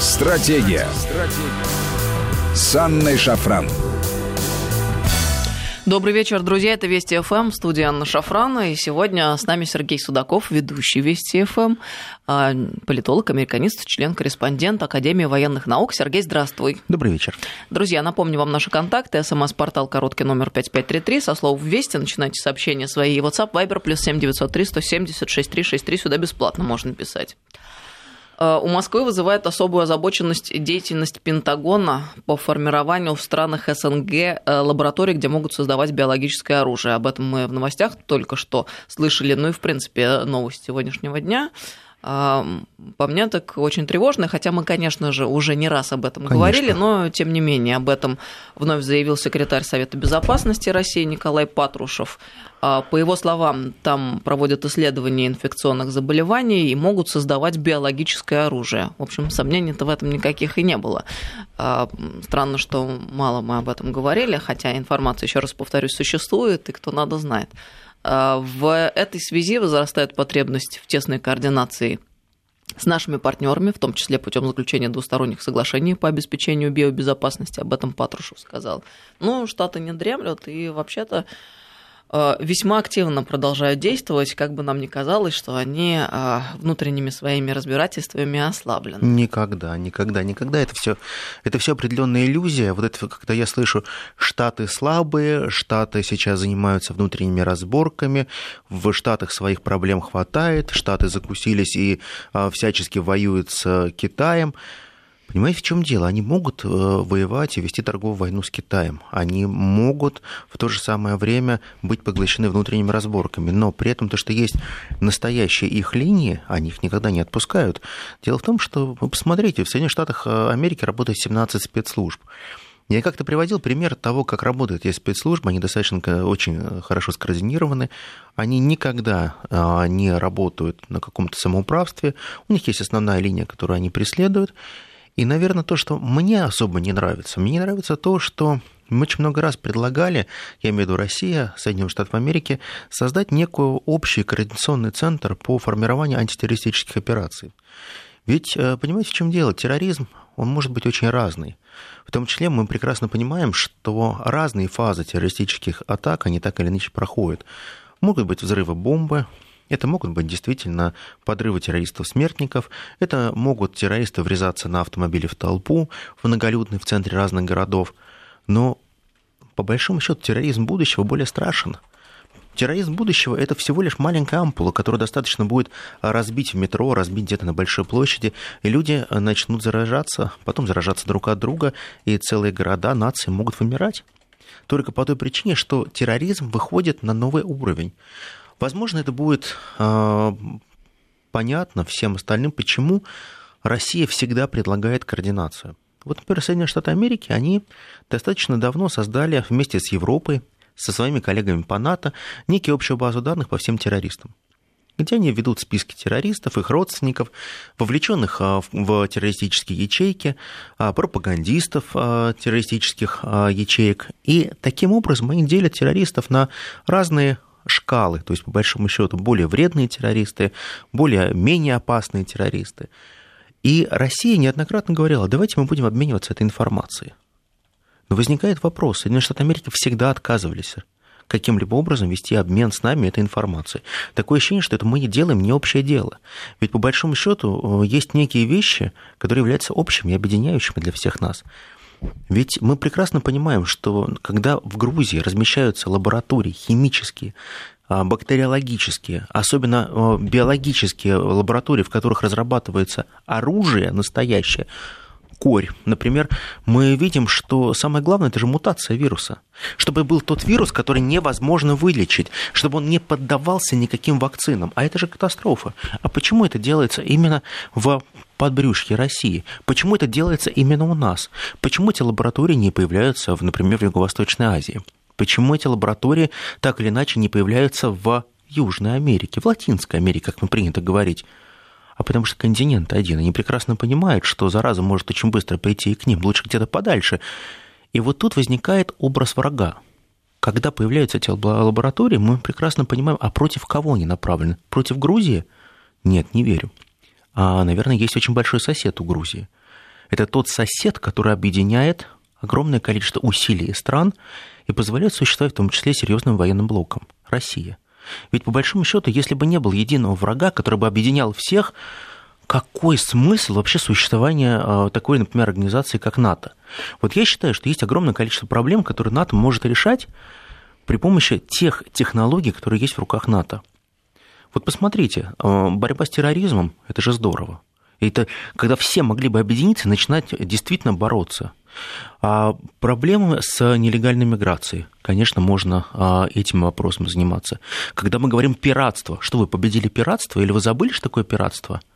Стратегия. Стратегия. С Анной Шафран. Добрый вечер, друзья. Это Вести ФМ, студия Анна Шафрана. И сегодня с нами Сергей Судаков, ведущий Вести ФМ, а, политолог, американист, член-корреспондент Академии военных наук. Сергей, здравствуй. Добрый вечер. Друзья, напомню вам наши контакты. СМС-портал короткий номер 5533. Со слов «Вести» начинайте сообщения свои. WhatsApp, Viber, плюс 7903 170 6363. Сюда бесплатно можно писать. Э, у Москвы вызывает особую озабоченность деятельность Пентагона по формированию в странах СНГ э, лабораторий, где могут создавать биологическое оружие. Об этом мы в новостях только что слышали, ну и в принципе новость сегодняшнего дня по мне так очень тревожно, хотя мы, конечно же, уже не раз об этом конечно. говорили, но тем не менее об этом вновь заявил секретарь Совета Безопасности России Николай Патрушев. А, по его словам, там проводят исследования инфекционных заболеваний и могут создавать биологическое оружие. В общем, сомнений-то в этом никаких и не было. А, странно, что мало мы об этом говорили, хотя информация, еще раз повторюсь, существует, и кто надо знает. А, в этой связи возрастает потребность в тесной координации с нашими партнерами, в том числе путем заключения двусторонних соглашений по обеспечению биобезопасности, об этом Патрушев сказал. Ну, Штаты не дремлют, и вообще-то Э, весьма активно продолжают действовать, как бы нам ни казалось, что они э, внутренними своими разбирательствами ослаблены. Никогда, никогда, никогда. Это все это все определенная иллюзия. Вот это, когда я слышу, штаты слабые, штаты сейчас занимаются внутренними разборками, в штатах своих проблем хватает, штаты закусились и э, всячески воюют с Китаем. Понимаете, в чем дело? Они могут э, воевать и вести торговую войну с Китаем. Они могут в то же самое время быть поглощены внутренними разборками. Но при этом то, что есть настоящие их линии, они их никогда не отпускают. Дело в том, что, вы посмотрите, в Соединенных Штатах э, Америки работает 17 спецслужб. Я как-то приводил пример того, как работают эти спецслужбы. Они достаточно э, очень хорошо скоординированы. Они никогда не работают на каком-то самоуправстве. У них есть основная линия, которую они преследуют. И, наверное, то, что мне особо не нравится, мне не нравится то, что мы очень много раз предлагали, я имею в виду Россия, Соединенные Штаты Америки, создать некий общий координационный центр по формированию антитеррористических операций. Ведь, э, понимаете, в чем дело? Терроризм, он может быть очень разный. В том числе мы прекрасно понимаем, что разные фазы террористических атак, они так или иначе проходят. Могут быть взрывы бомбы, это могут быть действительно подрывы террористов-смертников, это могут террористы врезаться на автомобиле в толпу, в многолюдной в центре разных городов. Но по большому счету терроризм будущего более страшен. Терроризм будущего – это всего лишь маленькая ампула, которую достаточно будет разбить в метро, разбить где-то на большой площади, и люди начнут заражаться, потом заражаться друг от друга, и целые города, нации могут вымирать. Только по той причине, что терроризм выходит на новый уровень. Возможно, это будет а, понятно всем остальным, почему Россия всегда предлагает координацию. Вот, например, Соединенные Штаты Америки, они достаточно давно создали вместе с Европой, со своими коллегами по НАТО, некие общую базу данных по всем террористам где они ведут списки террористов, их родственников, вовлеченных а, в террористические ячейки, а, пропагандистов террористических ячеек. И таким образом они делят террористов на разные шкалы, то есть, по большому счету, более вредные террористы, более менее опасные террористы. И Россия неоднократно говорила, давайте мы будем обмениваться этой информацией. Но возникает вопрос, Соединенные Штаты Америки всегда отказывались каким-либо образом вести обмен с нами этой информацией. Такое ощущение, что это мы не делаем не общее дело. Ведь по большому счету э, есть некие вещи, которые являются общими и объединяющими для всех нас. Ведь мы прекрасно понимаем, что когда в Грузии размещаются лаборатории химические, а, бактериологические, особенно а, биологические лаборатории, в которых разрабатывается оружие настоящее, корь. Например, мы видим, что самое главное – это же мутация вируса. Чтобы был тот вирус, который невозможно вылечить, чтобы он не поддавался никаким вакцинам. А это же катастрофа. А почему это делается именно в подбрюшье России? Почему это делается именно у нас? Почему эти лаборатории не появляются, например, в Юго-Восточной Азии? Почему эти лаборатории так или иначе не появляются в Южной Америке, в Латинской Америке, как мы принято говорить? А потому что континент один. Они прекрасно понимают, что зараза может очень быстро прийти и к ним, лучше где-то подальше. И вот тут возникает образ врага. Когда появляются эти лаборатории, мы прекрасно понимаем, а против кого они направлены? Против Грузии? Нет, не верю. А, наверное, есть очень большой сосед у Грузии. Это тот сосед, который объединяет огромное количество усилий стран и позволяет существовать в том числе серьезным военным блоком – Россия. Ведь по большому счету, если бы не было единого врага, который бы объединял всех, какой смысл вообще существования а, такой, например, организации, как НАТО? Вот я считаю, что есть огромное количество проблем, которые НАТО может решать при помощи тех технологий, которые есть в руках НАТО. Вот посмотрите, а, борьба с терроризмом – это же здорово. Это когда все могли бы объединиться и начинать действительно бороться. А проблемы с нелегальной миграцией, конечно, можно а, этим вопросом заниматься. Когда мы говорим пиратство, что вы победили пиратство или вы забыли, что такое пиратство –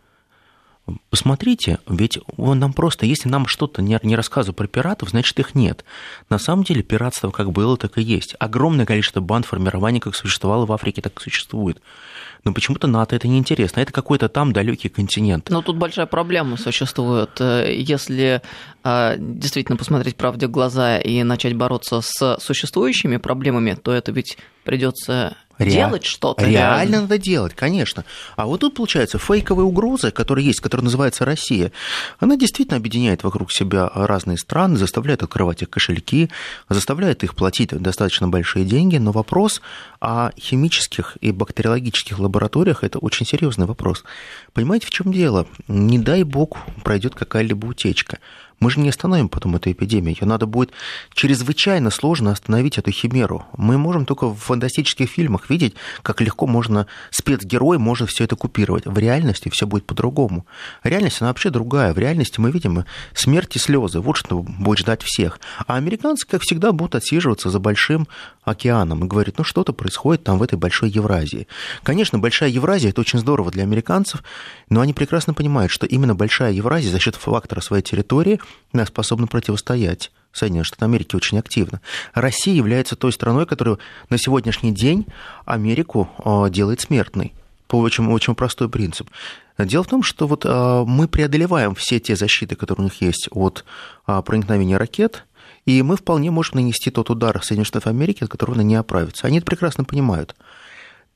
Посмотрите, ведь он нам просто, если нам что-то не, не рассказывают про пиратов, значит их нет. На самом деле пиратство как было, так и есть. Огромное количество банд формирования как существовало в Африке, так и существует. Но почему-то НАТО это неинтересно. Это какой-то там далекий континент. Но тут большая проблема существует. Если а, действительно посмотреть правде в глаза и начать бороться с существующими проблемами, то это ведь придется Ре... делать что-то. Реально, реально надо делать, конечно. А вот тут, получается, фейковая угроза, которая есть, которая называется Россия, она действительно объединяет вокруг себя разные страны, заставляет открывать их кошельки, заставляет их платить достаточно большие деньги, но вопрос о химических и бактериологических лабораториях – это очень серьезный вопрос. Понимаете, в чем дело? Не дай бог пройдет какая-либо утечка. Мы же не остановим потом эту эпидемию. Ее надо будет чрезвычайно сложно остановить эту химеру. Мы можем только в фантастических фильмах видеть, как легко можно, спецгерой может все это купировать. В реальности все будет по-другому. Реальность, она вообще другая. В реальности мы видим смерть и слезы. Вот что будет ждать всех. А американцы, как всегда, будут отсиживаться за большим океаном и говорить, ну что-то происходит там в этой большой Евразии. Конечно, большая Евразия – это очень здорово для американцев, но они прекрасно понимают, что именно большая Евразия за счет фактора своей территории способна противостоять Соединенных Штатов Америки очень активно. Россия является той страной, которая на сегодняшний день Америку а, делает смертной по очень, очень простой принцип. Дело в том, что вот а, мы преодолеваем все те защиты, которые у них есть от а, проникновения ракет, и мы вполне можем нанести тот удар Соединенных Штатов Америки, от которого они не оправятся. Они это прекрасно понимают.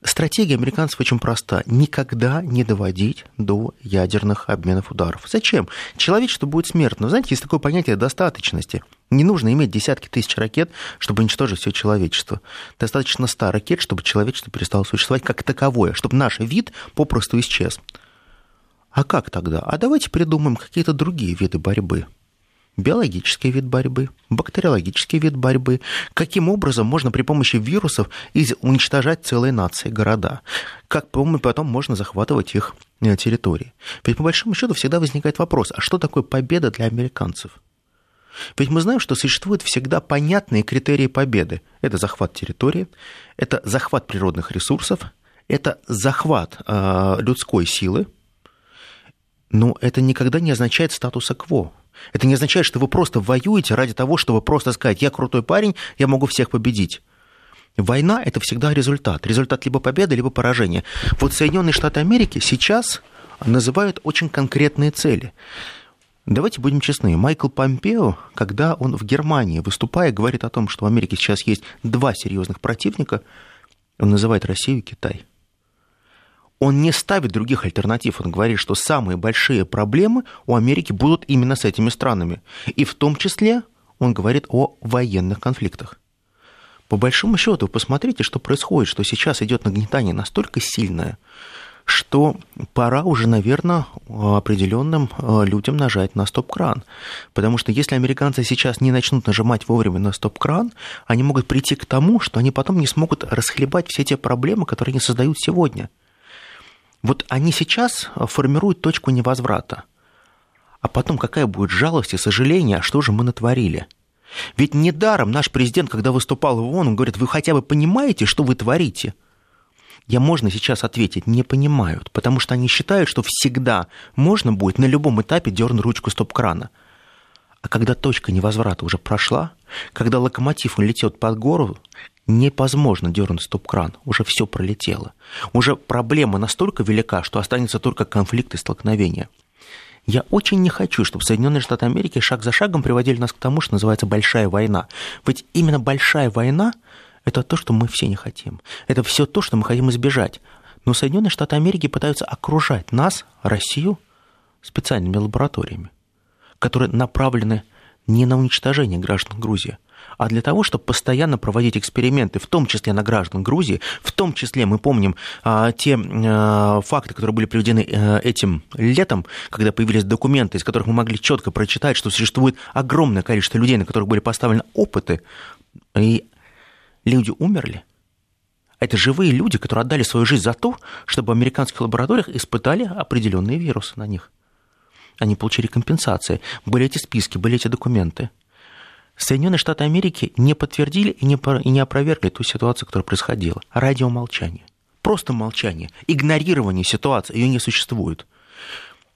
Стратегия американцев очень проста. Никогда не доводить до ядерных обменов ударов. Зачем? Человечество будет смертно. Знаете, есть такое понятие достаточности. Не нужно иметь десятки тысяч ракет, чтобы уничтожить все человечество. Достаточно ста ракет, чтобы человечество перестало существовать как таковое, чтобы наш вид попросту исчез. А как тогда? А давайте придумаем какие-то другие виды борьбы биологический вид борьбы, бактериологический вид борьбы, каким образом можно при помощи вирусов уничтожать целые нации, города, как потом можно захватывать их э, территории. Ведь по большому счету всегда возникает вопрос, а что такое победа для американцев? Ведь мы знаем, что существуют всегда понятные критерии победы. Это захват территории, это захват природных ресурсов, это захват э, людской силы, но это никогда не означает статуса кво. Это не означает, что вы просто воюете ради того, чтобы просто сказать, я крутой парень, я могу всех победить. Война – это всегда результат. Результат либо победы, либо поражения. Вот Соединенные Штаты Америки сейчас называют очень конкретные цели. Давайте будем честны. Майкл Помпео, когда он в Германии, выступая, говорит о том, что в Америке сейчас есть два серьезных противника, он называет Россию и Китай – он не ставит других альтернатив. Он говорит, что самые большие проблемы у Америки будут именно с этими странами. И в том числе он говорит о военных конфликтах. По большому счету, посмотрите, что происходит, что сейчас идет нагнетание настолько сильное, что пора уже, наверное, определенным э, людям нажать на стоп-кран. Потому что если американцы сейчас не начнут нажимать вовремя на стоп-кран, они могут прийти к тому, что они потом не смогут расхлебать все те проблемы, которые они создают сегодня – вот они сейчас формируют точку невозврата. А потом какая будет жалость и сожаление, а что же мы натворили? Ведь недаром наш президент, когда выступал в ООН, он говорит, вы хотя бы понимаете, что вы творите? Я можно сейчас ответить, не понимают, потому что они считают, что всегда можно будет на любом этапе дернуть ручку стоп-крана. А когда точка невозврата уже прошла, когда локомотив летит под гору, невозможно дернуть стоп-кран, уже все пролетело. Уже проблема настолько велика, что останется только конфликт и столкновение. Я очень не хочу, чтобы Соединенные Штаты Америки шаг за шагом приводили нас к тому, что называется большая война. Ведь именно большая война – это то, что мы все не хотим. Это все то, что мы хотим избежать. Но Соединенные Штаты Америки пытаются окружать нас, Россию, специальными лабораториями которые направлены не на уничтожение граждан Грузии, а для того, чтобы постоянно проводить эксперименты, в том числе на граждан Грузии, в том числе мы помним а, те а, факты, которые были приведены а, этим летом, когда появились документы, из которых мы могли четко прочитать, что существует огромное количество людей, на которых были поставлены опыты, и люди умерли. Это живые люди, которые отдали свою жизнь за то, чтобы в американских лабораториях испытали определенные вирусы на них. Они получили компенсации. Были эти списки, были эти документы. Соединенные Штаты Америки не подтвердили и не, и не опровергли ту ситуацию, которая происходила. Радиомолчание. Просто молчание. Игнорирование ситуации. Ее не существует.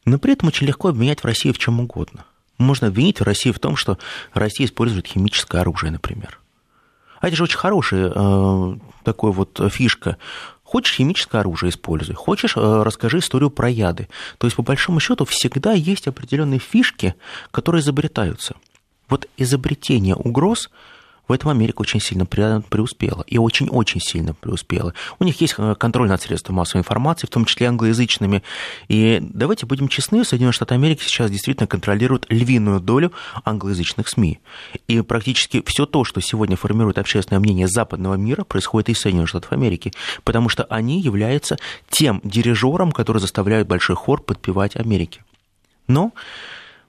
Но при этом очень легко обвинять в России в чем угодно. Можно обвинить Россию в том, что Россия использует химическое оружие, например. А это же очень хорошая э, такой вот фишка. Хочешь химическое оружие используй, хочешь э, расскажи историю про яды. То есть, по большому счету, всегда есть определенные фишки, которые изобретаются. Вот изобретение угроз в этом Америка очень сильно преуспела. И очень-очень сильно преуспела. У них есть э, контроль над средствами массовой информации, в том числе англоязычными. И давайте будем честны, Соединенные Штаты Америки сейчас действительно контролируют львиную долю англоязычных СМИ. И практически все то, что сегодня формирует общественное мнение западного мира, происходит из Соединенных Штатов Америки. Потому что они являются тем дирижером, который заставляет большой хор подпевать Америке. Но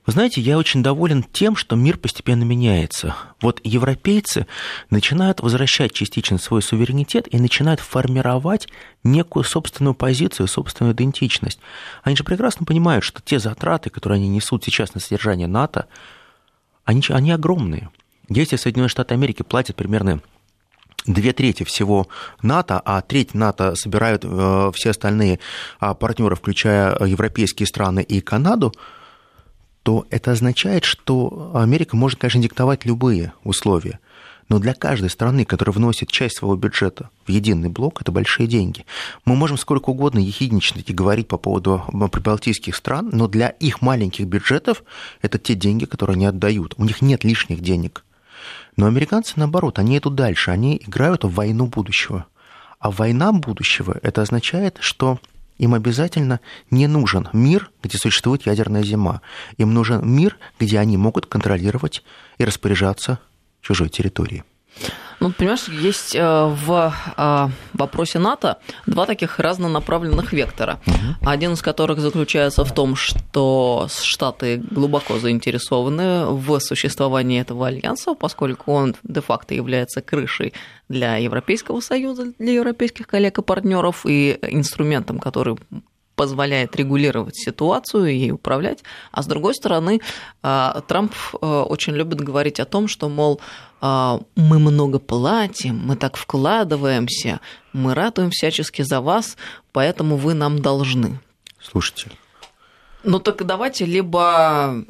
вы знаете, я очень доволен тем, что мир постепенно меняется. Вот европейцы начинают возвращать частично свой суверенитет и начинают формировать некую собственную позицию, собственную идентичность. Они же прекрасно понимают, что те затраты, которые они несут сейчас на содержание НАТО, они, они огромные. Если Соединенные Штаты Америки платят примерно две трети всего НАТО, а треть НАТО собирают э, все остальные а, партнеры, включая европейские страны и Канаду, то это означает, что Америка может, конечно, диктовать любые условия. Но для каждой страны, которая вносит часть своего бюджета в единый блок, это большие деньги. Мы можем сколько угодно ехидничать и говорить по поводу прибалтийских стран, но для их маленьких бюджетов это те деньги, которые они отдают. У них нет лишних денег. Но американцы, наоборот, они идут дальше, они играют в войну будущего. А война будущего, это означает, что им обязательно не нужен мир, где существует ядерная зима. Им нужен мир, где они могут контролировать и распоряжаться чужой территорией. Ну, понимаешь, есть э, в э, вопросе НАТО два таких разнонаправленных вектора. Угу. Один из которых заключается в том, что Штаты глубоко заинтересованы в существовании этого альянса, поскольку он де-факто является крышей для Европейского Союза, для европейских коллег и партнеров и инструментом, который позволяет регулировать ситуацию и управлять. А с другой стороны, а, Трамп а, очень любит говорить о том, что, мол, а, мы много платим, мы так вкладываемся, мы ратуем всячески за вас, поэтому вы нам должны. Слушайте. Ну так давайте либо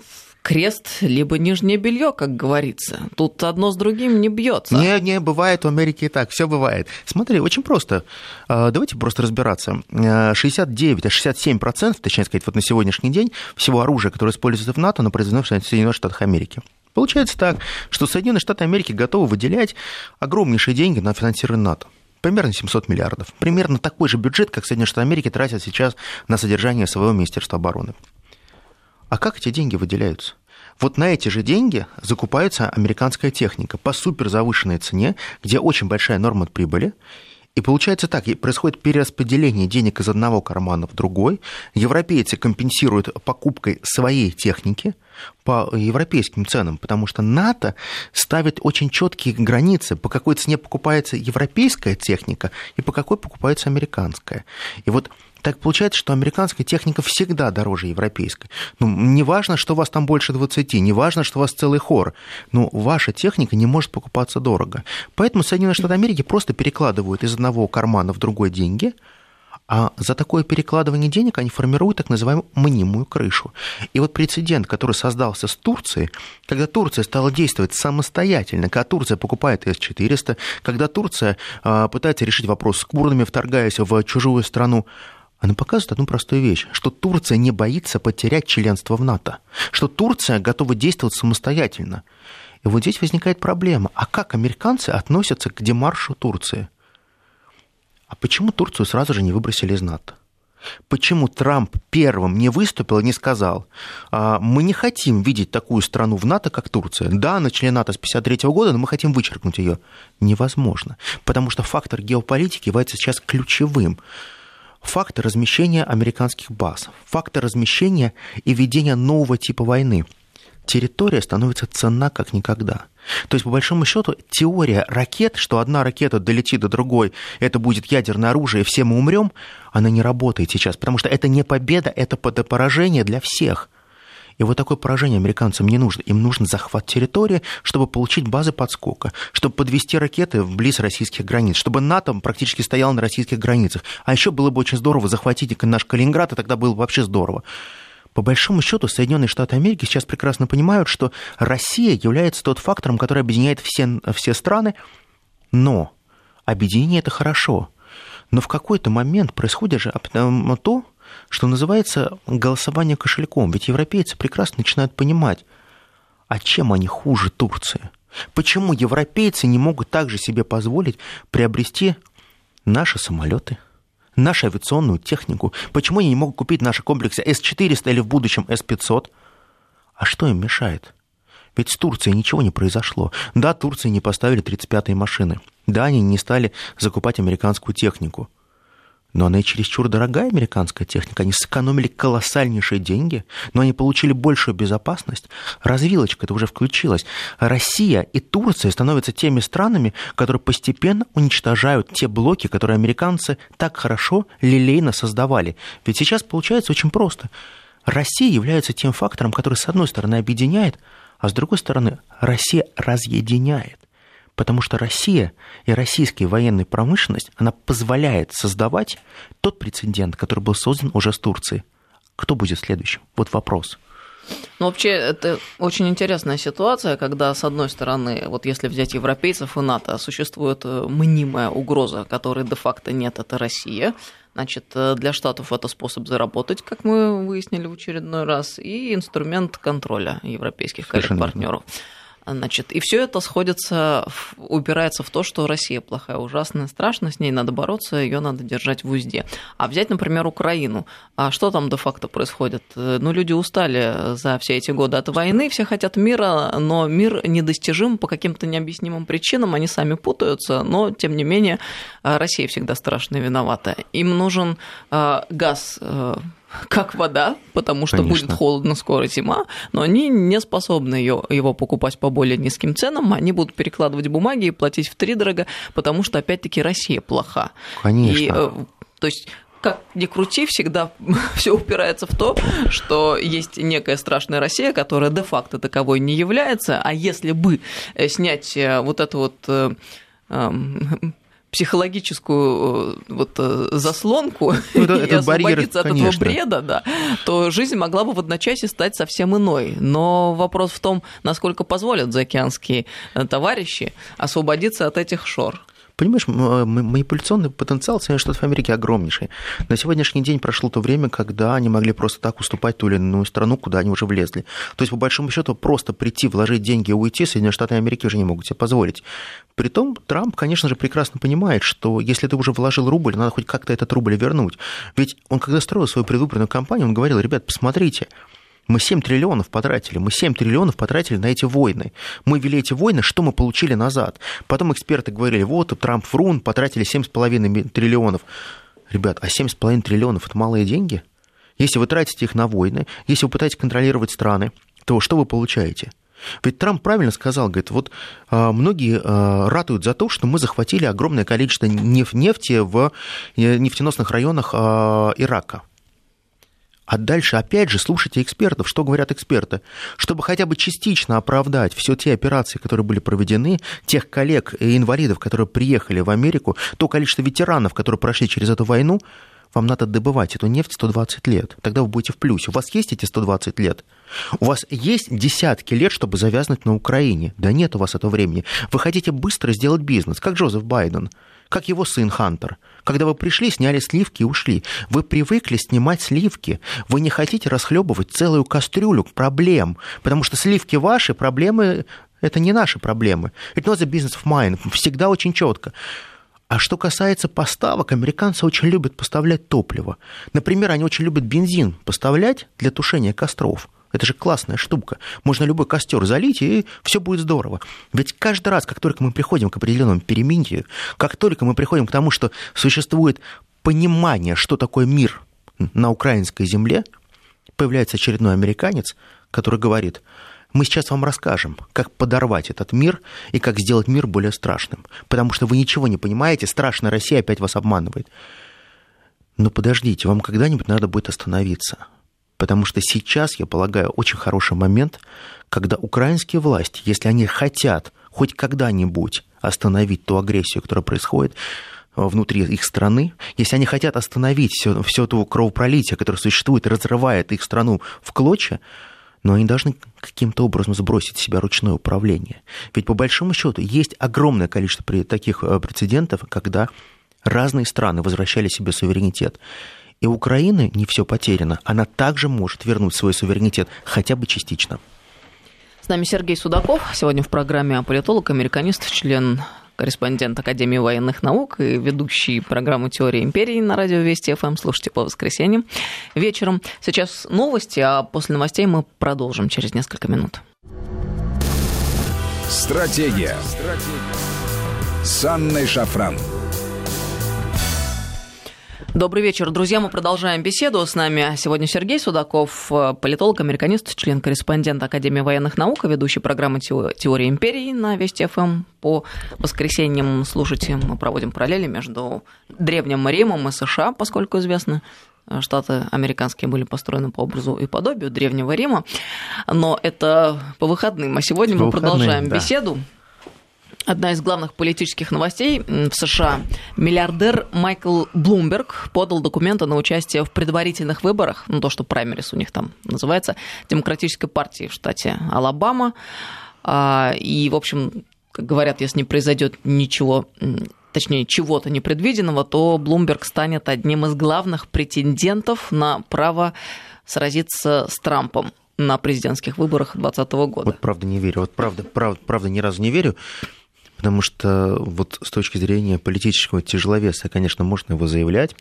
крест, либо нижнее белье, как говорится. Тут одно с другим не бьется. Не, не, бывает в Америке и так, все бывает. Смотри, очень просто. А, давайте просто разбираться. 69, а 67 процентов, точнее сказать, вот на сегодняшний день всего оружия, которое используется в НАТО, оно произведено в Соединенных Штатах Америки. Получается так, что Соединенные Штаты Америки готовы выделять огромнейшие деньги на финансирование НАТО примерно 700 миллиардов. Примерно такой же бюджет, как Соединенные Штаты Америки тратят сейчас на содержание своего Министерства обороны. А как эти деньги выделяются? Вот на эти же деньги закупается американская техника по супер завышенной цене, где очень большая норма прибыли, и получается так, происходит перераспределение денег из одного кармана в другой. Европейцы компенсируют покупкой своей техники по европейским ценам, потому что НАТО ставит очень четкие границы, по какой цене покупается европейская техника и по какой покупается американская. И вот так получается, что американская техника всегда дороже европейской. Ну, не важно, что у вас там больше 20, не важно, что у вас целый хор, но ваша техника не может покупаться дорого. Поэтому Соединенные Штаты Америки просто перекладывают из одного кармана в другой деньги, а за такое перекладывание денег они формируют так называемую мнимую крышу. И вот прецедент, который создался с Турцией, когда Турция стала действовать самостоятельно, когда Турция покупает С-400, когда Турция а, пытается решить вопрос с курдами, вторгаясь в чужую страну, она показывает одну простую вещь, что Турция не боится потерять членство в НАТО, что Турция готова действовать самостоятельно. И вот здесь возникает проблема. А как американцы относятся к демаршу Турции? А почему Турцию сразу же не выбросили из НАТО? Почему Трамп первым не выступил и не сказал, «А, мы не хотим видеть такую страну в НАТО, как Турция. Да, она член НАТО с 1953 года, но мы хотим вычеркнуть ее. Невозможно, потому что фактор геополитики является сейчас ключевым фактор размещения американских баз, фактор размещения и ведения нового типа войны. Территория становится ценна как никогда. То есть, по большому счету, теория ракет, что одна ракета долетит до другой, это будет ядерное оружие, и все мы умрем, она не работает сейчас, потому что это не победа, это поражение для всех. И вот такое поражение американцам не нужно. Им нужен захват территории, чтобы получить базы подскока, чтобы подвести ракеты вблизи российских границ, чтобы НАТО практически стоял на российских границах. А еще было бы очень здорово захватить наш Калининград, и тогда было бы вообще здорово. По большому счету, Соединенные Штаты Америки сейчас прекрасно понимают, что Россия является тот фактором, который объединяет все, все страны, но объединение это хорошо. Но в какой-то момент происходит же то, что называется голосование кошельком. Ведь европейцы прекрасно начинают понимать, а чем они хуже Турции? Почему европейцы не могут также себе позволить приобрести наши самолеты, нашу авиационную технику? Почему они не могут купить наши комплексы С-400 или в будущем С-500? А что им мешает? Ведь с Турцией ничего не произошло. Да, Турции не поставили 35-е машины. Да, они не стали закупать американскую технику но она и чересчур дорогая американская техника. Они сэкономили колоссальнейшие деньги, но они получили большую безопасность. Развилочка это уже включилась. Россия и Турция становятся теми странами, которые постепенно уничтожают те блоки, которые американцы так хорошо, лилейно создавали. Ведь сейчас получается очень просто. Россия является тем фактором, который, с одной стороны, объединяет, а с другой стороны, Россия разъединяет. Потому что Россия и российская военная промышленность, она позволяет создавать тот прецедент, который был создан уже с Турцией. Кто будет следующим? Вот вопрос. Ну, вообще, это очень интересная ситуация, когда, с одной стороны, вот если взять европейцев и НАТО, существует э, мнимая угроза, которой де-факто нет, это Россия. Значит, э, для Штатов это способ заработать, как мы выяснили в очередной раз, и инструмент контроля европейских партнеров. Значит, и все это сходится, упирается в то, что Россия плохая, ужасная, страшная, с ней надо бороться, ее надо держать в узде. А взять, например, Украину. А что там де-факто происходит? Ну, люди устали за все эти годы от войны, все хотят мира, но мир недостижим по каким-то необъяснимым причинам, они сами путаются, но, тем не менее, Россия всегда страшно виновата. Им нужен а, газ как вода, потому что Конечно. будет холодно, скоро зима, но они не способны ее, его покупать по более низким ценам, они будут перекладывать бумаги и платить в три дорого, потому что, опять-таки, Россия плоха. Конечно. И, э, то есть как ни крути, всегда все упирается в то, что есть некая страшная Россия, которая де-факто таковой не является, а если бы э, снять э, вот это вот эм, психологическую э, вот э, заслонку ну, это, и освободиться барьер, от этого бреда, да, то жизнь могла бы в одночасье стать совсем иной. Но вопрос в том, насколько позволят заокеанские э, товарищи освободиться от этих шор. Понимаешь, а, манипуляционный потенциал Соединенных Штатов Америки огромнейший. На сегодняшний день прошло то время, когда они могли просто так уступать ту или иную страну, куда они уже влезли. То есть, по большому счету, просто прийти, вложить деньги и уйти Соединенные Штаты Америки уже не могут себе позволить. Притом Трамп, конечно же, прекрасно понимает, что если ты уже вложил рубль, надо хоть как-то этот рубль вернуть. Ведь он, когда строил свою предвыборную кампанию, он говорил, ребят, посмотрите, мы 7 триллионов потратили, мы 7 триллионов потратили на эти войны. Мы вели эти войны, что мы получили назад? Потом эксперты говорили, вот, Трамп врун, потратили 7,5 триллионов. Ребят, а 7,5 триллионов – это малые деньги? Если вы тратите их на войны, если вы пытаетесь контролировать страны, то что вы получаете? Ведь Трамп правильно сказал, говорит, вот а, многие а, ратуют за то, что мы захватили огромное количество нефти в э, нефтеносных районах а, Ирака. А дальше опять же слушайте экспертов, что говорят эксперты. Чтобы хотя бы частично оправдать все те операции, которые были проведены, тех коллег и инвалидов, которые приехали в Америку, то количество ветеранов, которые прошли через эту войну, вам надо добывать эту нефть 120 лет. Тогда вы будете в плюсе. У вас есть эти 120 лет? У вас есть десятки лет, чтобы завязнуть на Украине? Да нет у вас этого времени. Вы хотите быстро сделать бизнес, как Джозеф Байден как его сын Хантер. Когда вы пришли, сняли сливки и ушли. Вы привыкли снимать сливки. Вы не хотите расхлебывать целую кастрюлю проблем, потому что сливки ваши, проблемы это не наши проблемы. Это not business of mine. Всегда очень четко. А что касается поставок, американцы очень любят поставлять топливо. Например, они очень любят бензин поставлять для тушения костров. Это же классная штука. Можно любой костер залить, и все будет здорово. Ведь каждый раз, как только мы приходим к определенному перемирию, как только мы приходим к тому, что существует понимание, что такое мир на украинской земле, появляется очередной американец, который говорит, мы сейчас вам расскажем, как подорвать этот мир и как сделать мир более страшным. Потому что вы ничего не понимаете, страшная Россия опять вас обманывает. Но подождите, вам когда-нибудь надо будет остановиться. Потому что сейчас, я полагаю, очень хороший момент, когда украинские власти, если они хотят хоть когда-нибудь остановить ту агрессию, которая происходит, внутри их страны, если они хотят остановить все, все это кровопролитие, которое существует разрывает их страну в клочья, но они должны каким-то образом сбросить с себя ручное управление. Ведь по большому счету есть огромное количество таких э, прецедентов, когда разные страны возвращали себе суверенитет. И у Украины не все потеряно. Она также может вернуть свой суверенитет, хотя бы частично. С нами Сергей Судаков. Сегодня в программе политолог, американист, член корреспондент Академии военных наук и ведущий программы «Теория империи» на радио Вести ФМ. Слушайте по воскресеньям вечером. Сейчас новости, а после новостей мы продолжим через несколько минут. Стратегия. Стратегия. С Анной Шафран. Добрый вечер, друзья. Мы продолжаем беседу. С нами сегодня Сергей Судаков, политолог, американист, член-корреспондент Академии военных наук, ведущий программы «Теория империи» на Вести ФМ. По воскресеньям, слушайте, мы проводим параллели между Древним Римом и США, поскольку известно, Штаты американские были построены по образу и подобию Древнего Рима. Но это по выходным. А сегодня по мы выходным, продолжаем да. беседу. Одна из главных политических новостей в США. Миллиардер Майкл Блумберг подал документы на участие в предварительных выборах, ну то, что праймерис у них там называется, Демократической партии в штате Алабама. А, и, в общем, как говорят, если не произойдет ничего точнее, чего-то непредвиденного, то Блумберг станет одним из главных претендентов на право сразиться с Трампом на президентских выборах 2020 года. Вот правда не верю. Вот правда, правда, правда ни разу не верю. Потому что вот с точки зрения политического тяжеловеса, конечно, можно его заявлять.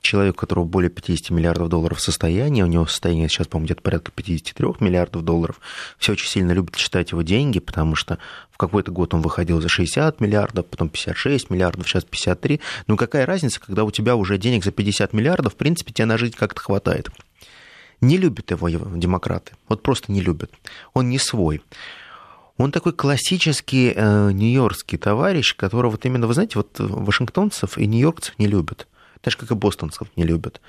Человек, у которого более 50 миллиардов долларов состояния, у него состояние сейчас, по-моему, где-то порядка 53 миллиардов долларов, все очень сильно любят считать его деньги, потому что в какой-то год он выходил за 60 миллиардов, потом 56 миллиардов, сейчас 53. Ну какая разница, когда у тебя уже денег за 50 миллиардов, в принципе, тебе на жизнь как-то хватает. Не любят его демократы, вот просто не любят. Он не свой. Он такой классический э, нью-йоркский товарищ, которого вот именно, вы знаете, вот вашингтонцев и нью-йоркцев не любят. Так же, как и бостонцев не любят.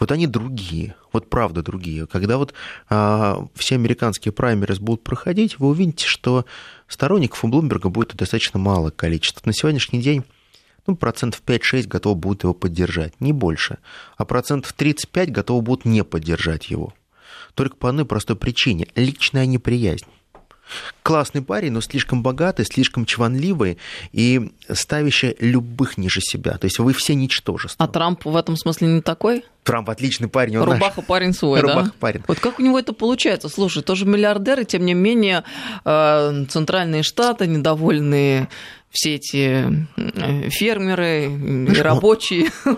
Вот они другие, вот правда другие. Когда вот а, все американские праймерис будут проходить, вы увидите, что сторонников у Блумберга будет достаточно малое количество. На сегодняшний день ну, процентов 5-6 готовы будут его поддержать, не больше. А процентов 35 готовы будут не поддержать его. Только по одной простой причине – личная неприязнь классный парень, но слишком богатый, слишком чванливый и ставящий любых ниже себя. То есть вы все ничтожество. А Трамп в этом смысле не такой? Трамп отличный парень. Он Рубаха наш... парень свой, Рубаха да? парень. Вот как у него это получается? Слушай, тоже миллиардер, и тем не менее э, центральные штаты недовольные все эти э, фермеры и рабочие.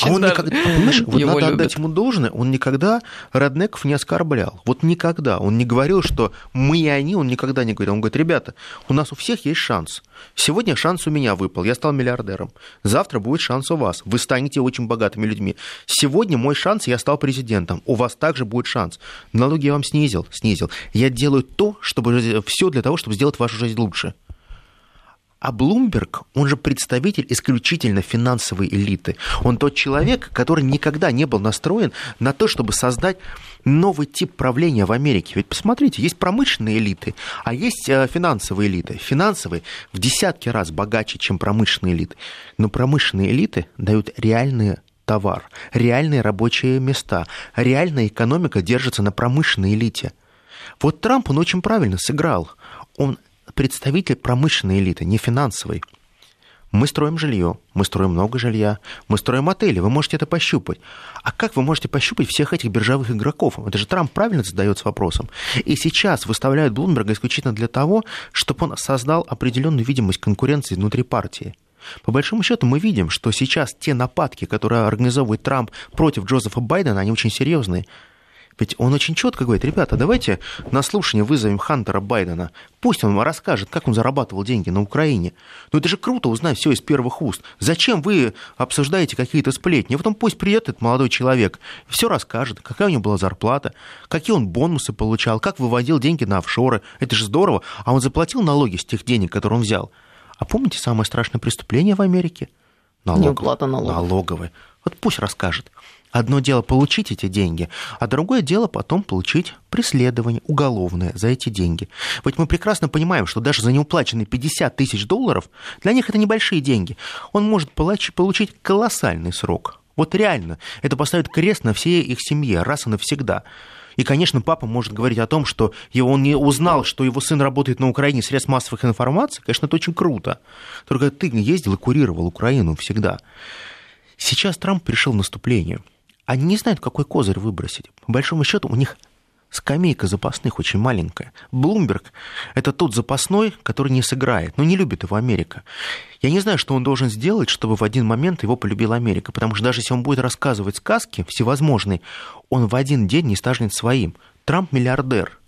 А он никогда, понимаешь, вот надо любят. отдать ему должное, он никогда Роднеков не оскорблял. Вот никогда. Он не говорил, что мы и они, он никогда не говорил. Он говорит, ребята, у нас у всех есть шанс. Сегодня шанс у меня выпал, я стал миллиардером. Завтра будет шанс у вас, вы станете очень богатыми людьми. Сегодня мой шанс, я стал президентом, у вас также будет шанс. Налоги я вам снизил, снизил. Я делаю то, чтобы все для того, чтобы сделать вашу жизнь лучше. А Блумберг, он же представитель исключительно финансовой элиты. Он тот человек, который никогда не был настроен на то, чтобы создать новый тип правления в Америке. Ведь посмотрите, есть промышленные элиты, а есть э, финансовые элиты. Финансовые в десятки раз богаче, чем промышленные элиты. Но промышленные элиты дают реальные товар, реальные рабочие места, реальная экономика держится на промышленной элите. Вот Трамп, он очень правильно сыграл. Он представитель промышленной элиты, не финансовой. Мы строим жилье, мы строим много жилья, мы строим отели, вы можете это пощупать. А как вы можете пощупать всех этих биржевых игроков? Это же Трамп правильно задается вопросом. И сейчас выставляют Блумберга исключительно для того, чтобы он создал определенную видимость конкуренции внутри партии. По большому счету мы видим, что сейчас те нападки, которые организовывает Трамп против Джозефа Байдена, они очень серьезные. Ведь он очень четко говорит, ребята, давайте на слушание вызовем Хантера Байдена. Пусть он расскажет, как он зарабатывал деньги на Украине. Ну это же круто узнать все из первых уст. Зачем вы обсуждаете какие-то сплетни? А потом пусть придет этот молодой человек, все расскажет, какая у него была зарплата, какие он бонусы получал, как выводил деньги на офшоры. Это же здорово. А он заплатил налоги с тех денег, которые он взял. А помните самое страшное преступление в Америке? Налоговое. Неуплата налогов. Налоговое. Вот пусть расскажет. Одно дело получить эти деньги, а другое дело потом получить преследование уголовное за эти деньги. Ведь мы прекрасно понимаем, что даже за неуплаченные 50 тысяч долларов, для них это небольшие деньги, он может получить колоссальный срок. Вот реально, это поставит крест на всей их семье раз и навсегда. И, конечно, папа может говорить о том, что он не узнал, что его сын работает на Украине средств массовых информации. Конечно, это очень круто. Только ты ездил и курировал Украину всегда. Сейчас Трамп перешел в наступление – они не знают, какой козырь выбросить. По большому счету у них скамейка запасных очень маленькая. Блумберг – это тот запасной, который не сыграет, но не любит его Америка. Я не знаю, что он должен сделать, чтобы в один момент его полюбила Америка, потому что даже если он будет рассказывать сказки всевозможные, он в один день не станет своим. Трамп – миллиардер.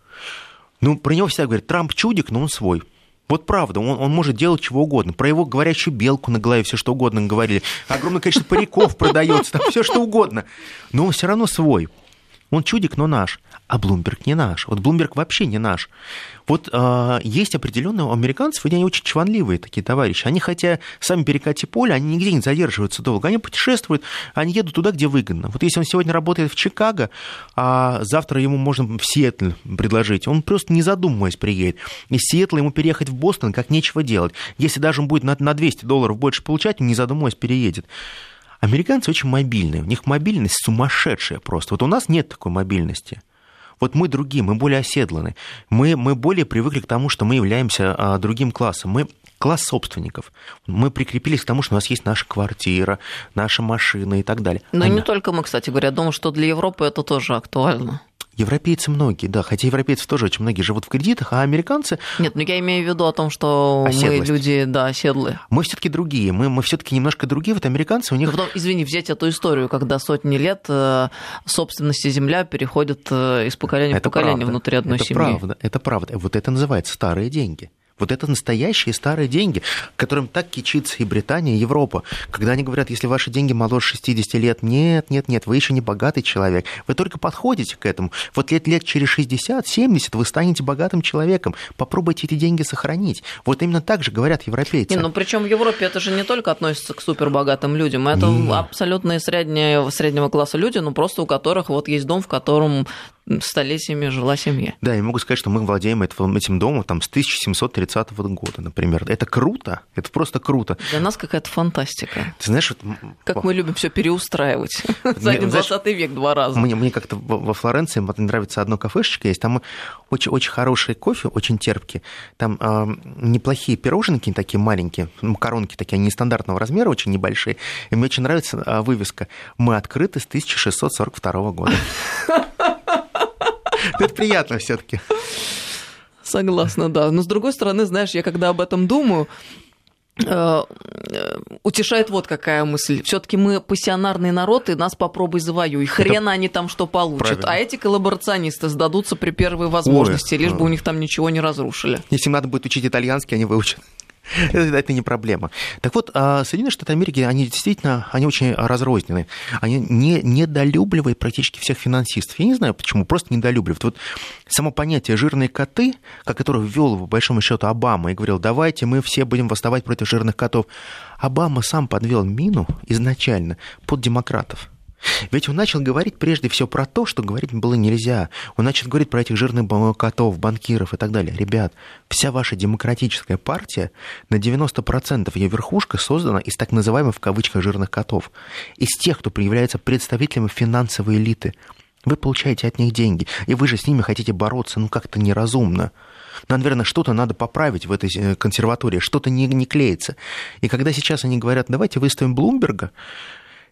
Ну, про него всегда говорят, Трамп чудик, но он свой. Вот правда, он, он может делать чего угодно. Про его говорящую белку на голове все что угодно говорили. Огромное количество париков продается, там все что угодно. Но он все равно свой. Он чудик, но наш. А Блумберг не наш. Вот Блумберг вообще не наш. Вот э, есть определенные у американцев, они очень чванливые такие товарищи. Они, хотя сами перекати поле, они нигде не задерживаются долго. Они путешествуют, они едут туда, где выгодно. Вот если он сегодня работает в Чикаго, а завтра ему можно в Сиэтл предложить, он просто не задумываясь приедет. Из Сиэтла ему переехать в Бостон как нечего делать. Если даже он будет на, на 200 долларов больше получать, не задумываясь переедет. Американцы очень мобильные, у них мобильность сумасшедшая просто. Вот у нас нет такой мобильности. Вот мы другие, мы более оседланы. Мы, мы более привыкли к тому, что мы являемся а, другим классом. Мы класс собственников. Мы прикрепились к тому, что у нас есть наша квартира, наша машина и так далее. Но Они... не только мы, кстати говоря, думаю, что для Европы это тоже актуально. Европейцы многие, да, хотя европейцы тоже очень многие живут в кредитах, а американцы... Нет, ну я имею в виду о том, что Оседлость. мы люди, да, оседлые. Мы все таки другие, мы, мы все таки немножко другие, вот американцы у них... потом, извини, взять эту историю, когда сотни лет э, собственности земля переходит э, из поколения это в поколение правда. внутри одной это семьи. Это правда, это правда. Вот это называется старые деньги. Вот это настоящие старые деньги, которым так кичится и Британия, и Европа. Когда они говорят, если ваши деньги моложе 60 лет, нет, нет, нет, вы еще не богатый человек. Вы только подходите к этому. Вот лет, лет через 60-70 вы станете богатым человеком. Попробуйте эти деньги сохранить. Вот именно так же говорят европейцы. Не, ну причем в Европе это же не только относится к супербогатым людям, это Нет. абсолютные средние, среднего класса люди, ну просто у которых вот есть дом, в котором столетиями жила семья. Да, я могу сказать, что мы владеем этим домом там, с 1730 года, например. Это круто, это просто круто. Для нас какая-то фантастика. Ты знаешь, вот... Как мы любим все переустраивать. За один 20 век два раза. Мне, мне как-то во Флоренции нравится одно кафешечко есть, там очень, очень хороший кофе, очень терпкий. Там э, неплохие пироженки такие маленькие, макаронки такие, они нестандартного размера, очень небольшие. И мне очень нравится э, вывеска «Мы открыты с 1642 года». Это приятно все-таки. Согласна, да. Но с другой стороны, знаешь, я когда об этом думаю, э, утешает вот какая мысль. Все-таки мы пассионарный народ, и нас попробуй завоюй. Хрен Это... они там что получат. Правильно. А эти коллаборационисты сдадутся при первой возможности, Ой, лишь бы у них там ничего не разрушили. Если им надо будет учить итальянский, они выучат. это, это не проблема. Так вот, а, Соединенные Штаты Америки, они действительно, они очень разрознены. Они не, недолюбливают практически всех финансистов. Я не знаю почему, просто недолюбливают. Вот само понятие «жирные коты», которое ввел, по большому счету, Обама и говорил, давайте мы все будем восставать против жирных котов. Обама сам подвел мину изначально под демократов. Ведь он начал говорить прежде всего про то, что говорить было нельзя. Он начал говорить про этих жирных котов, банкиров и так далее. Ребят, вся ваша демократическая партия, на 90% ее верхушка создана из так называемых в кавычках жирных котов. Из тех, кто является представителями финансовой элиты. Вы получаете от них деньги, и вы же с ними хотите бороться, ну как-то неразумно. Ну, наверное, что-то надо поправить в этой э, консерватории, что-то не, не клеится. И когда сейчас они говорят, давайте выставим Блумберга,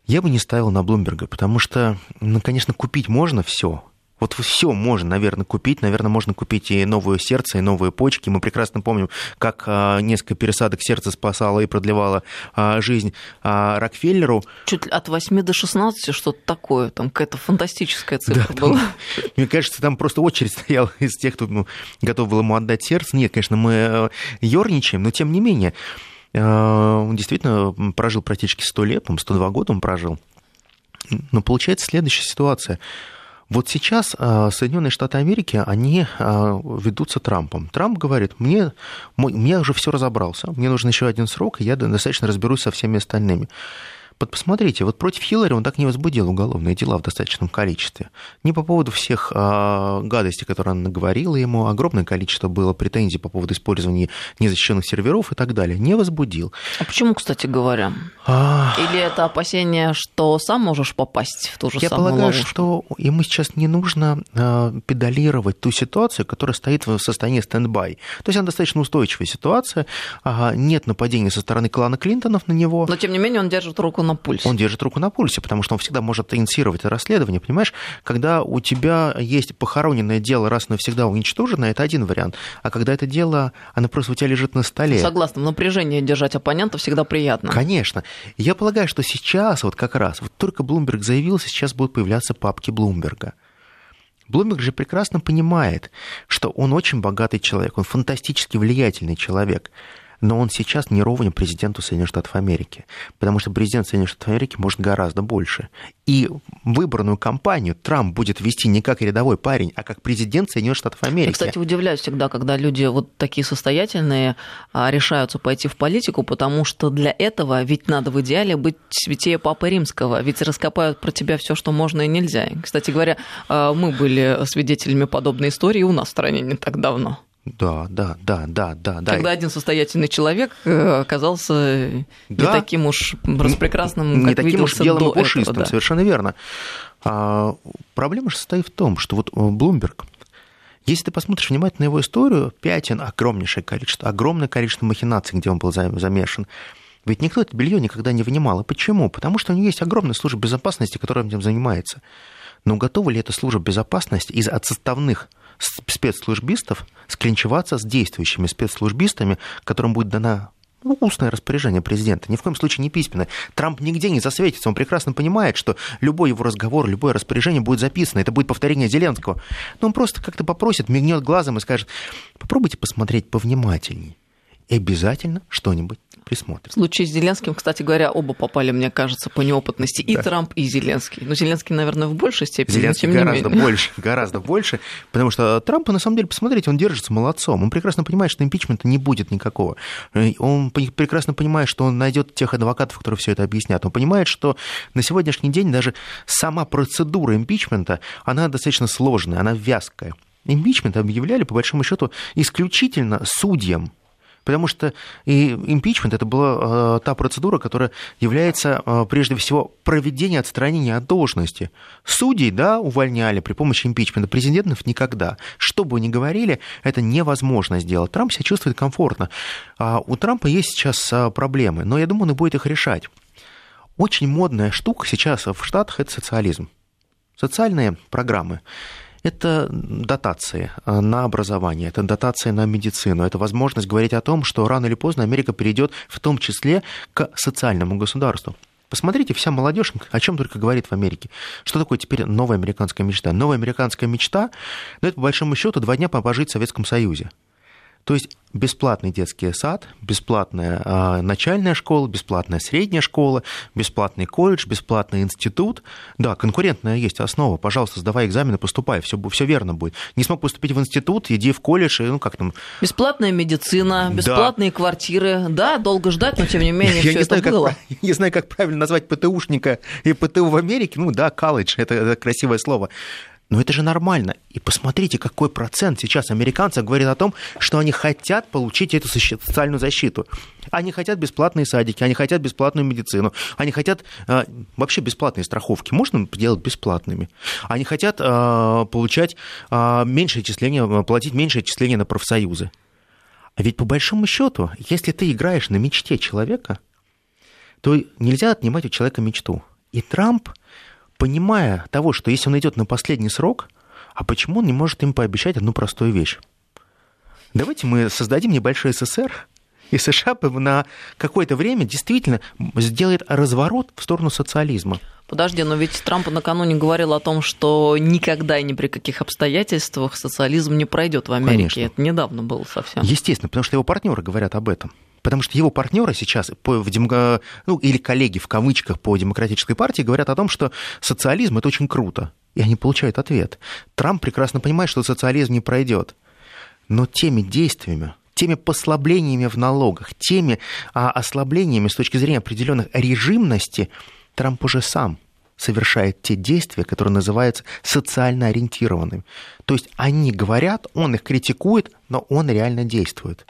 я бы не ставил на Блумберга, потому что, ну, конечно, купить можно все, Вот все можно, наверное, купить. Наверное, можно купить и новое сердце, и новые почки. Мы прекрасно помним, как а, несколько пересадок сердца спасало и продлевало а, жизнь а, Рокфеллеру. Чуть от 8 до 16, что-то такое. Там какая-то фантастическая цифра Да, была. там, мне кажется, там просто очередь стояла из тех, кто ну, готов был ему отдать сердце. Нет, конечно, мы ерничаем, но тем не менее. Э, Он действительно прожил практически 100 лет, по 102 года он прожил. Но получается следующая ситуация. Вот сейчас э, Соединенные Штаты Америки, они э, ведутся Трампом. Трамп говорит, мне, мой- мне уже все разобрался, мне нужен еще один срок, и я достаточно разберусь со всеми остальными. Вот посмотрите, вот против Хиллари он так не возбудил уголовные дела в достаточном количестве. Не по поводу всех а, гадостей, которые она наговорила ему, огромное количество было претензий по поводу использования незащищенных серверов и так далее. Не возбудил. А почему, кстати говоря? А, Или это опасение, что сам можешь попасть в ту же Я самую полагаю, ловушку? что ему сейчас не нужно а, педалировать ту ситуацию, которая стоит в состоянии стендбай. То есть она достаточно устойчивая ситуация, ага, нет нападения со стороны клана Клинтонов на него. Но, тем не менее, он держит руку на пульсе. Он держит руку на пульсе, потому что он всегда может инициировать это расследование. Понимаешь, когда у тебя есть похороненное дело раз и навсегда уничтожено, это один вариант. А когда это дело, оно просто у тебя лежит на столе. Согласна, в напряжении держать оппонента всегда приятно. Конечно. Я полагаю, что сейчас вот как раз, вот только Блумберг заявился, сейчас будут появляться папки Блумберга. Блумберг же прекрасно понимает, что он очень богатый человек, он фантастически влиятельный человек. Но он сейчас не ровня президенту Соединенных Штатов Америки, потому что президент Соединенных Штатов Америки может гораздо больше. И выбранную кампанию Трамп будет вести не как рядовой парень, а как президент Соединенных Штатов Америки. Я, кстати, удивляюсь всегда, когда люди вот такие состоятельные а, решаются пойти в политику, потому что для этого ведь надо в идеале быть святее Папы Римского, ведь раскопают про тебя все, что можно и нельзя. Кстати говоря, а, мы были свидетелями подобной истории у нас в стране не так давно. Да, да, да, да, да, да. Когда один состоятельный человек э, оказался не Да. таким уж распрекрасным, не как таким уж белым и пушистым, этого, да. совершенно верно. А, проблема же состоит в том, что вот э, Блумберг, если ты посмотришь внимательно его историю, пятен огромнейшее количество, огромное количество махинаций, где он был за- замешан. Ведь никто это белье никогда не вынимал. И почему? Потому что у него есть огромная служба безопасности, которая этим занимается. Но готова ли эта служба безопасности из отставных с- спецслужбистов склинчеваться с действующими спецслужбистами, которым будет дана ну, устное распоряжение президента, ни в коем случае не письменное. Трамп нигде не засветится, он прекрасно понимает, что любой его разговор, любое распоряжение будет записано, это будет повторение Зеленского. Но он просто как-то попросит, мигнет глазом и скажет, попробуйте посмотреть повнимательней. И обязательно что-нибудь В присмотрит. случае с Зеленским, кстати говоря, оба попали, мне кажется, по неопытности. И Да. Трамп, и Зеленский. Но Зеленский, наверное, в большей степени, Зеленский гораздо больше, гораздо больше, потому что Трампа, на самом деле, посмотрите, он держится молодцом. Он прекрасно понимает, что импичмента не будет никакого. Э, Он прекрасно понимает, что он найдет тех адвокатов, которые все это объяснят. Он понимает, что на сегодняшний день даже сама процедура импичмента, она достаточно сложная, она вязкая. Импичмент объявляли, по большому счету, исключительно судьям, Потому что и импичмент это была э, та процедура, которая является э, прежде всего проведение отстранения от должности. Судей, да, увольняли при помощи импичмента, президентов никогда. Что бы ни говорили, это невозможно сделать. Трамп себя чувствует комфортно. А у Трампа есть сейчас а, проблемы, но я думаю, он будет их решать. Очень модная штука сейчас в Штатах – это социализм. Социальные программы это дотации э, на образование, это дотации на медицину, это возможность говорить о том, что рано или поздно Америка перейдет в том числе к социальному государству. Посмотрите, вся молодежь о чем только говорит в Америке. Что такое теперь новая американская мечта? Новая американская мечта, ну, это по большому счету два дня пожить в Советском Союзе. То есть бесплатный детский сад, бесплатная а, начальная школа, бесплатная средняя школа, бесплатный колледж, бесплатный институт. Да, конкурентная есть основа. Пожалуйста, сдавай экзамены, поступай, все, все верно будет. Не смог поступить в институт, иди в колледж, и, ну как там... Бесплатная медицина, Да. бесплатные квартиры. Да, долго ждать, но тем не менее все это знаю, как, было. я не знаю, как правильно назвать ПТУшника и ПТУ в Америке. Ну да, колледж, это, это красивое слово. Но это же нормально. И посмотрите, какой процент сейчас американцев говорит о том, что они хотят получить эту социальную защиту. Они хотят бесплатные садики, они хотят бесплатную медицину, они хотят э, вообще бесплатные страховки. Можно делать бесплатными. Они хотят э, получать э, меньшее отчисление, платить меньшее отчисление на профсоюзы. А ведь по большому счету, если ты играешь на мечте человека, то нельзя отнимать у человека мечту. И Трамп, понимая того, что если он идет на последний срок, А почему он не может им пообещать одну простую вещь? Давайте мы создадим небольшой СССР, и США на какое-то время действительно сделает разворот в сторону социализма. Подожди, но ведь Трамп накануне говорил о том, что никогда и ни при каких обстоятельствах социализм не пройдет в Америке. Конечно. Это недавно было совсем. Естественно, потому что его партнеры говорят об этом. Потому что его партнеры сейчас, в демго... ну, или коллеги в кавычках по демократической партии, говорят о том, что социализм это очень круто. И они получают ответ. Трамп прекрасно понимает, что социализм не пройдет. Но теми действиями, теми послаблениями в налогах, теми а, ослаблениями с точки зрения определенных режимности, Трамп уже сам совершает те действия, которые называются социально ориентированными. То есть они говорят, он их критикует, но он реально действует.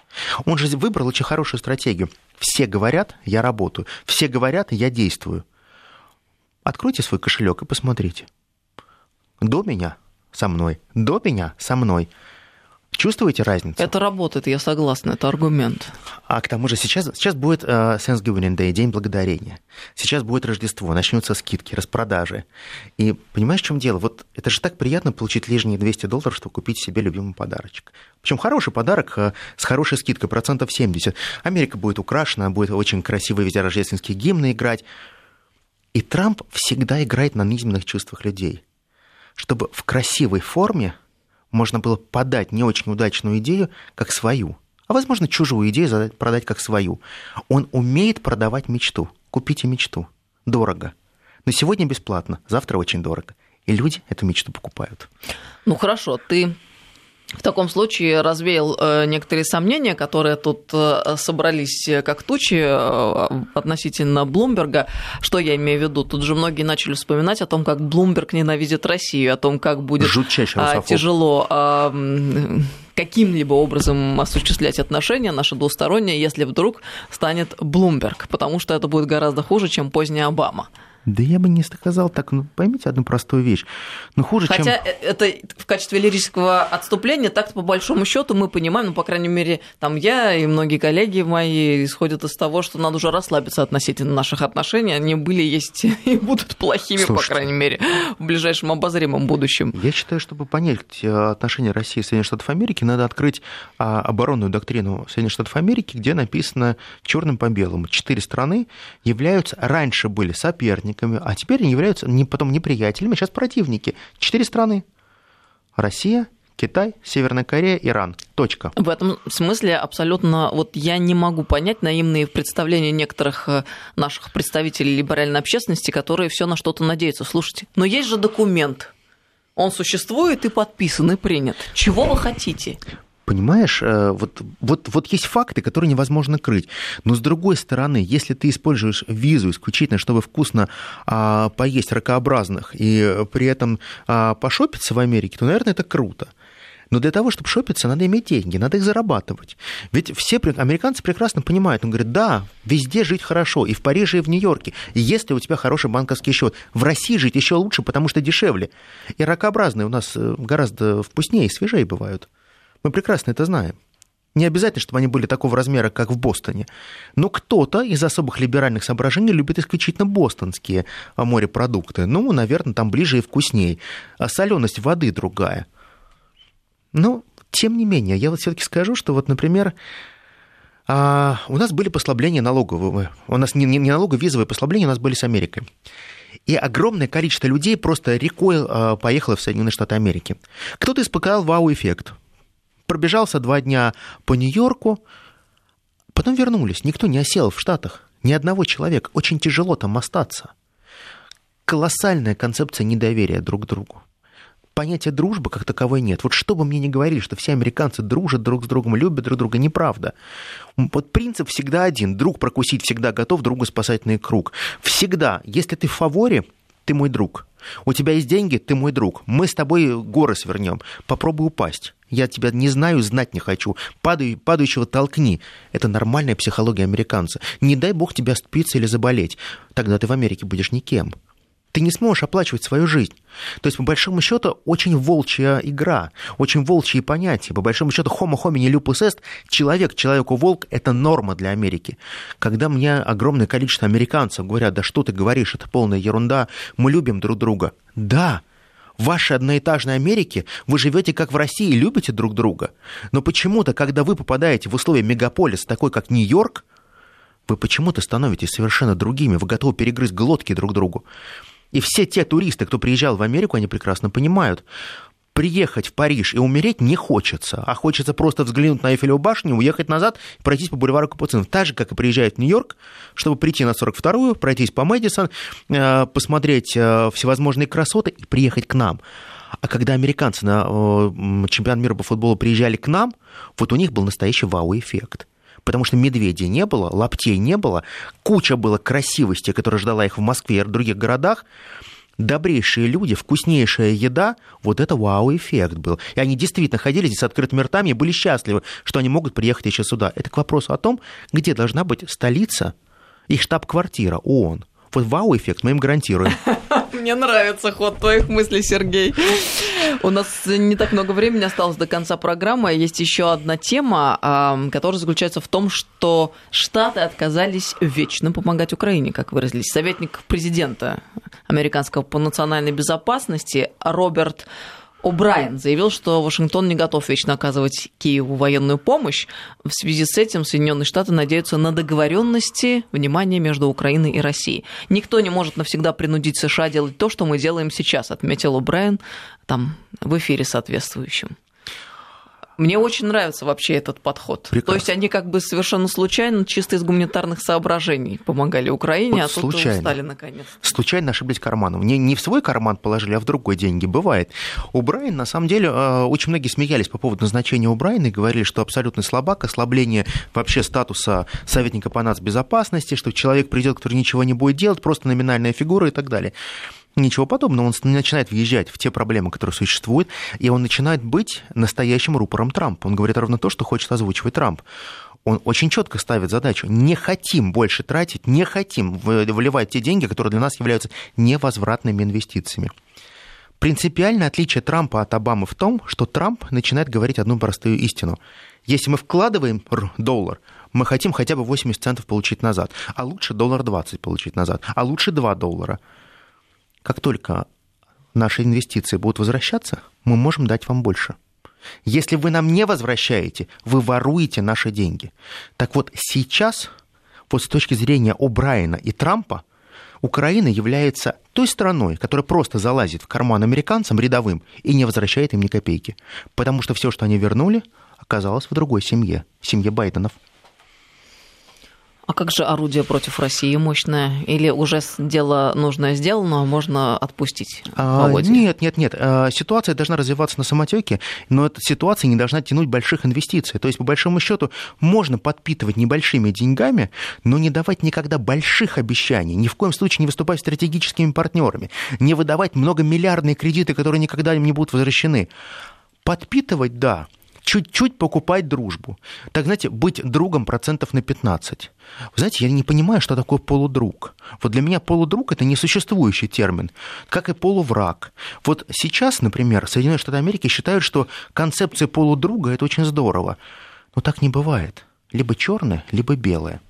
Он же выбрал очень хорошую стратегию. Все говорят, я работаю. Все говорят, я действую. Откройте свой кошелек и посмотрите. До меня со мной, до меня со мной. Чувствуете разницу? Это работает, я согласна, это аргумент. А к тому же сейчас, сейчас будет uh, Thanksgiving Day, День Благодарения. Сейчас будет Рождество, начнутся скидки, распродажи. И понимаешь, в чем дело? Вот это же так приятно получить лишние 200 долларов, чтобы купить себе любимый подарочек. Причем хороший подарок uh, с хорошей скидкой, процентов 70. Америка будет украшена, будет очень красивые везде рождественские гимны играть. И Трамп всегда играет на низменных чувствах людей. Чтобы в красивой форме можно было подать не очень удачную идею как свою, а, возможно, чужую идею продать как свою. Он умеет продавать мечту. Купите мечту. Дорого. Но сегодня бесплатно, завтра очень дорого. И люди эту мечту покупают. Ну хорошо, ты в таком случае развеял э, некоторые сомнения, которые тут э, собрались э, как тучи относительно Блумберга. Что я имею в виду? Тут же многие начали вспоминать о том, как Блумберг ненавидит Россию, о том, как будет а, тяжело а, каким-либо образом осуществлять отношения наши двусторонние, если вдруг станет Блумберг, потому что это будет гораздо хуже, чем поздняя Обама. Да я бы не сказал так, ну поймите одну простую вещь. Ну, хуже, Хотя чем... Э, это в качестве лирического отступления, так по большому счету мы понимаем, ну, по крайней мере, там я и многие коллеги мои исходят из того, что надо уже расслабиться относительно наших отношений. Они были, есть и будут плохими, Слушайте, по крайней мере, в ближайшем обозримом будущем. Я считаю, чтобы понять э, отношения России и Соединенных Штатов Америки, надо открыть а, оборонную доктрину Соединенных Штатов Америки, где написано черным по белому. Четыре страны являются, раньше были соперниками, союзниками, а теперь они являются не, потом неприятелями, а сейчас противники. Четыре страны. Россия, Китай, Северная Корея, Иран. Точка. В этом смысле абсолютно вот я не могу понять наивные представления некоторых э, наших представителей либеральной общественности, которые все на что-то надеются. Слушайте, но есть же документ. Он существует и подписан, и принят. Чего вы хотите? Понимаешь, э, вот, вот, вот есть факты, которые невозможно крыть. Но с другой стороны, если ты используешь визу исключительно, чтобы вкусно а, поесть ракообразных и при этом а, пошопиться в Америке, то, наверное, это круто. Но для того, чтобы шопиться, надо иметь деньги, надо их зарабатывать. Ведь все американцы прекрасно понимают, он говорит, да, везде жить хорошо, и в Париже, и в Нью-Йорке. И если у тебя хороший банковский счет, в России жить еще лучше, потому что дешевле. И ракообразные у нас э, гораздо вкуснее и свежее бывают. Мы прекрасно это знаем. Не обязательно, чтобы они были такого размера, как в Бостоне. Но кто-то из особых либеральных соображений любит исключительно бостонские а, морепродукты. Ну, наверное, там ближе и вкуснее. А соленость воды другая. Но, тем не менее, я вот все-таки скажу, что вот, например, а, у нас были послабления налоговые. У нас не, не налогово-визовые послабления, у нас были с Америкой. И огромное количество людей просто рекой поехало в Соединенные Штаты Америки. Кто-то испытал вау-эффект пробежался два дня по Нью-Йорку, потом вернулись. Никто не осел в Штатах, ни одного человека. Очень тяжело там остаться. Колоссальная концепция недоверия друг к другу. Понятия дружбы как таковой нет. Вот что бы мне ни говорили, что все американцы дружат друг с другом, любят друг друга, неправда. Вот принцип всегда один. Друг прокусить всегда готов, другу спасательный круг. Всегда. Если ты в фаворе, ты мой друг. У тебя есть деньги, ты мой друг. Мы с тобой горы свернем. Попробуй упасть. Я тебя не знаю, знать не хочу. Падай, падающего толкни. Это нормальная психология американца. Не дай бог тебя спиться или заболеть. Тогда ты в Америке будешь никем. Ты не сможешь оплачивать свою жизнь. То есть, по большому счету, очень волчья игра, очень волчьи понятия. По большому счету, homo homini lupus est, человек человеку волк, это норма для Америки. Когда мне огромное количество американцев говорят, да что ты говоришь, это полная ерунда, мы любим друг друга. Да, вашей одноэтажной Америке вы живете как в России, любите друг друга. Но почему-то, когда вы попадаете в условия мегаполиса, такой как Нью-Йорк, вы почему-то становитесь совершенно другими, вы готовы перегрызть глотки друг другу. И все те туристы, кто приезжал в Америку, они прекрасно понимают, приехать в Париж и умереть не хочется, а хочется просто взглянуть на Эйфелеву башню, уехать назад пройтись по бульвару Капуцинов. Так же, как и приезжают в Нью-Йорк, чтобы прийти на 42-ю, пройтись по Мэдисон, э, посмотреть э, всевозможные красоты и приехать к нам. А когда американцы на э, чемпионат мира по футболу приезжали к нам, вот у них был настоящий вау-эффект потому что медведей не было, лаптей не было, куча было красивости, которая ждала их в Москве и в других городах, добрейшие люди, вкуснейшая еда, вот это вау-эффект был. И они действительно ходили здесь с открытыми ртами и были счастливы, что они могут приехать еще сюда. Это к вопросу о том, где должна быть столица и штаб-квартира ООН. Вот вау-эффект мы им гарантируем. Мне нравится ход твоих мыслей, Сергей. У нас не так много времени осталось до конца программы. Есть еще одна тема, которая заключается в том, что Штаты отказались вечно помогать Украине, как выразились. Советник президента американского по национальной безопасности Роберт О'Брайен заявил, что Вашингтон не готов вечно оказывать Киеву военную помощь. В связи с этим Соединенные Штаты надеются на договоренности, внимание, между Украиной и Россией. Никто не может навсегда принудить США делать то, что мы делаем сейчас, отметил О'Брайен там в эфире соответствующем. Мне очень нравится вообще этот подход. Прекрасно. То есть они как бы совершенно случайно, чисто из гуманитарных соображений помогали Украине, вот а случайно. тут стали наконец. Случайно ошиблись карманом. Не, не в свой карман положили, а в другой деньги. Бывает. У Брайана, на самом деле, э, очень многие смеялись по поводу назначения у Брайана и говорили, что абсолютный слабак, ослабление вообще статуса советника по нацбезопасности, что человек придет, который ничего не будет делать, просто номинальная фигура и так далее. Ничего подобного, он начинает въезжать в те проблемы, которые существуют, и он начинает быть настоящим рупором Трампа. Он говорит ровно то, что хочет озвучивать Трамп он очень четко ставит задачу. Не хотим больше тратить, не хотим выливать те деньги, которые для нас являются невозвратными инвестициями. Принципиальное отличие Трампа от Обамы в том, что Трамп начинает говорить одну простую истину. Если мы вкладываем доллар, мы хотим хотя бы 80 центов получить назад, а лучше доллар 20 получить назад, а лучше 2 доллара – как только наши инвестиции будут возвращаться, мы можем дать вам больше. Если вы нам не возвращаете, вы воруете наши деньги. Так вот, сейчас, вот с точки зрения О'Брайена и Трампа, Украина является той страной, которая просто залазит в карман американцам рядовым и не возвращает им ни копейки. Потому что все, что они вернули, оказалось в другой семье, семье Байденов. А как же орудие против России мощное? Или уже дело нужное сделано, а можно отпустить? А, нет, нет, нет. А, ситуация должна развиваться на самотеке, но эта ситуация не должна тянуть больших инвестиций. То есть, по большому счету, можно подпитывать небольшими деньгами, но не давать никогда больших обещаний. Ни в коем случае не выступать стратегическими партнерами, не выдавать многомиллиардные кредиты, которые никогда им не будут возвращены. Подпитывать, да, чуть-чуть покупать дружбу. Так, знаете, быть другом процентов на 15. Вы знаете, я не понимаю, что такое полудруг. Вот для меня полудруг – это несуществующий термин, как и полувраг. Вот сейчас, например, Соединенные Штаты Америки считают, что концепция полудруга – это очень здорово. Но так не бывает. Либо черное, либо белое.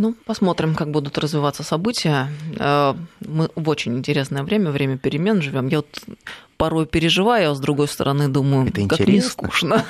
Ну, посмотрим, как будут развиваться события. Э, мы в очень интересное время, время перемен живем. Я вот порой переживаю, а с другой стороны думаю, Это как интересно. не скучно.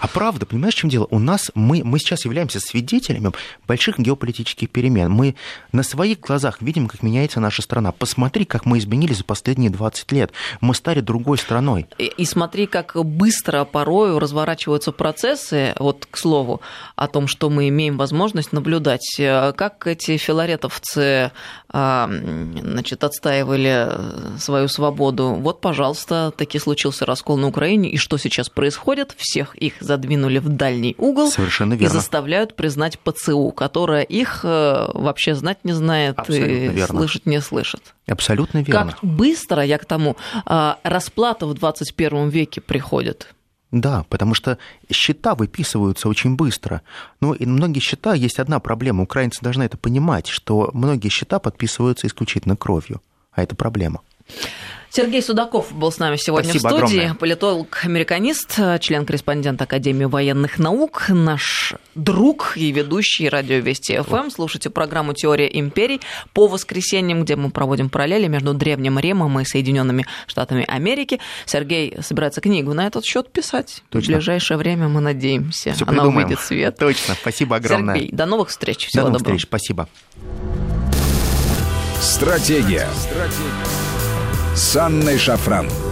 А правда, понимаешь, в чем дело? У нас, мы, мы сейчас являемся свидетелями больших геополитических перемен. Мы на своих глазах видим, как меняется наша страна. Посмотри, как мы изменились за последние 20 лет. Мы стали другой страной. И, и смотри, как быстро порою разворачиваются процессы, вот к слову, о том, что мы имеем возможность наблюдать, как эти филаретовцы а, значит, отстаивали свою свободу. Вот, пожалуйста, таки случился раскол на Украине, и что сейчас происходит? Всех их задвинули в дальний угол Совершенно верно. и заставляют признать ПЦУ, которая их э, вообще знать не знает Абсолютно и верно. слышать не слышит. Абсолютно верно. Как быстро, я к тому, а, расплата в 21 веке приходит. Да, потому что счета выписываются очень быстро. Ну, и многие счета, есть одна проблема. Украинцы должны это понимать, что многие счета подписываются исключительно кровью. А это проблема. Сергей Судаков был с нами сегодня Спасибо в студии. огромное. Политолог-американист, член-корреспондент Академии военных наук, наш друг и ведущий радио Вести ФМ. Слушайте программу «Теория империй» по воскресеньям, где мы проводим параллели между Древним Римом и Соединенными Штатами Америки. Сергей собирается книгу на этот счет писать. Точно. В ближайшее время мы надеемся, Всё она придумаем. увидит свет. Точно, спасибо огромное. Сергей, до новых встреч. Всего До новых доброго. встреч, спасибо. Стратегия. С Анной Шафран.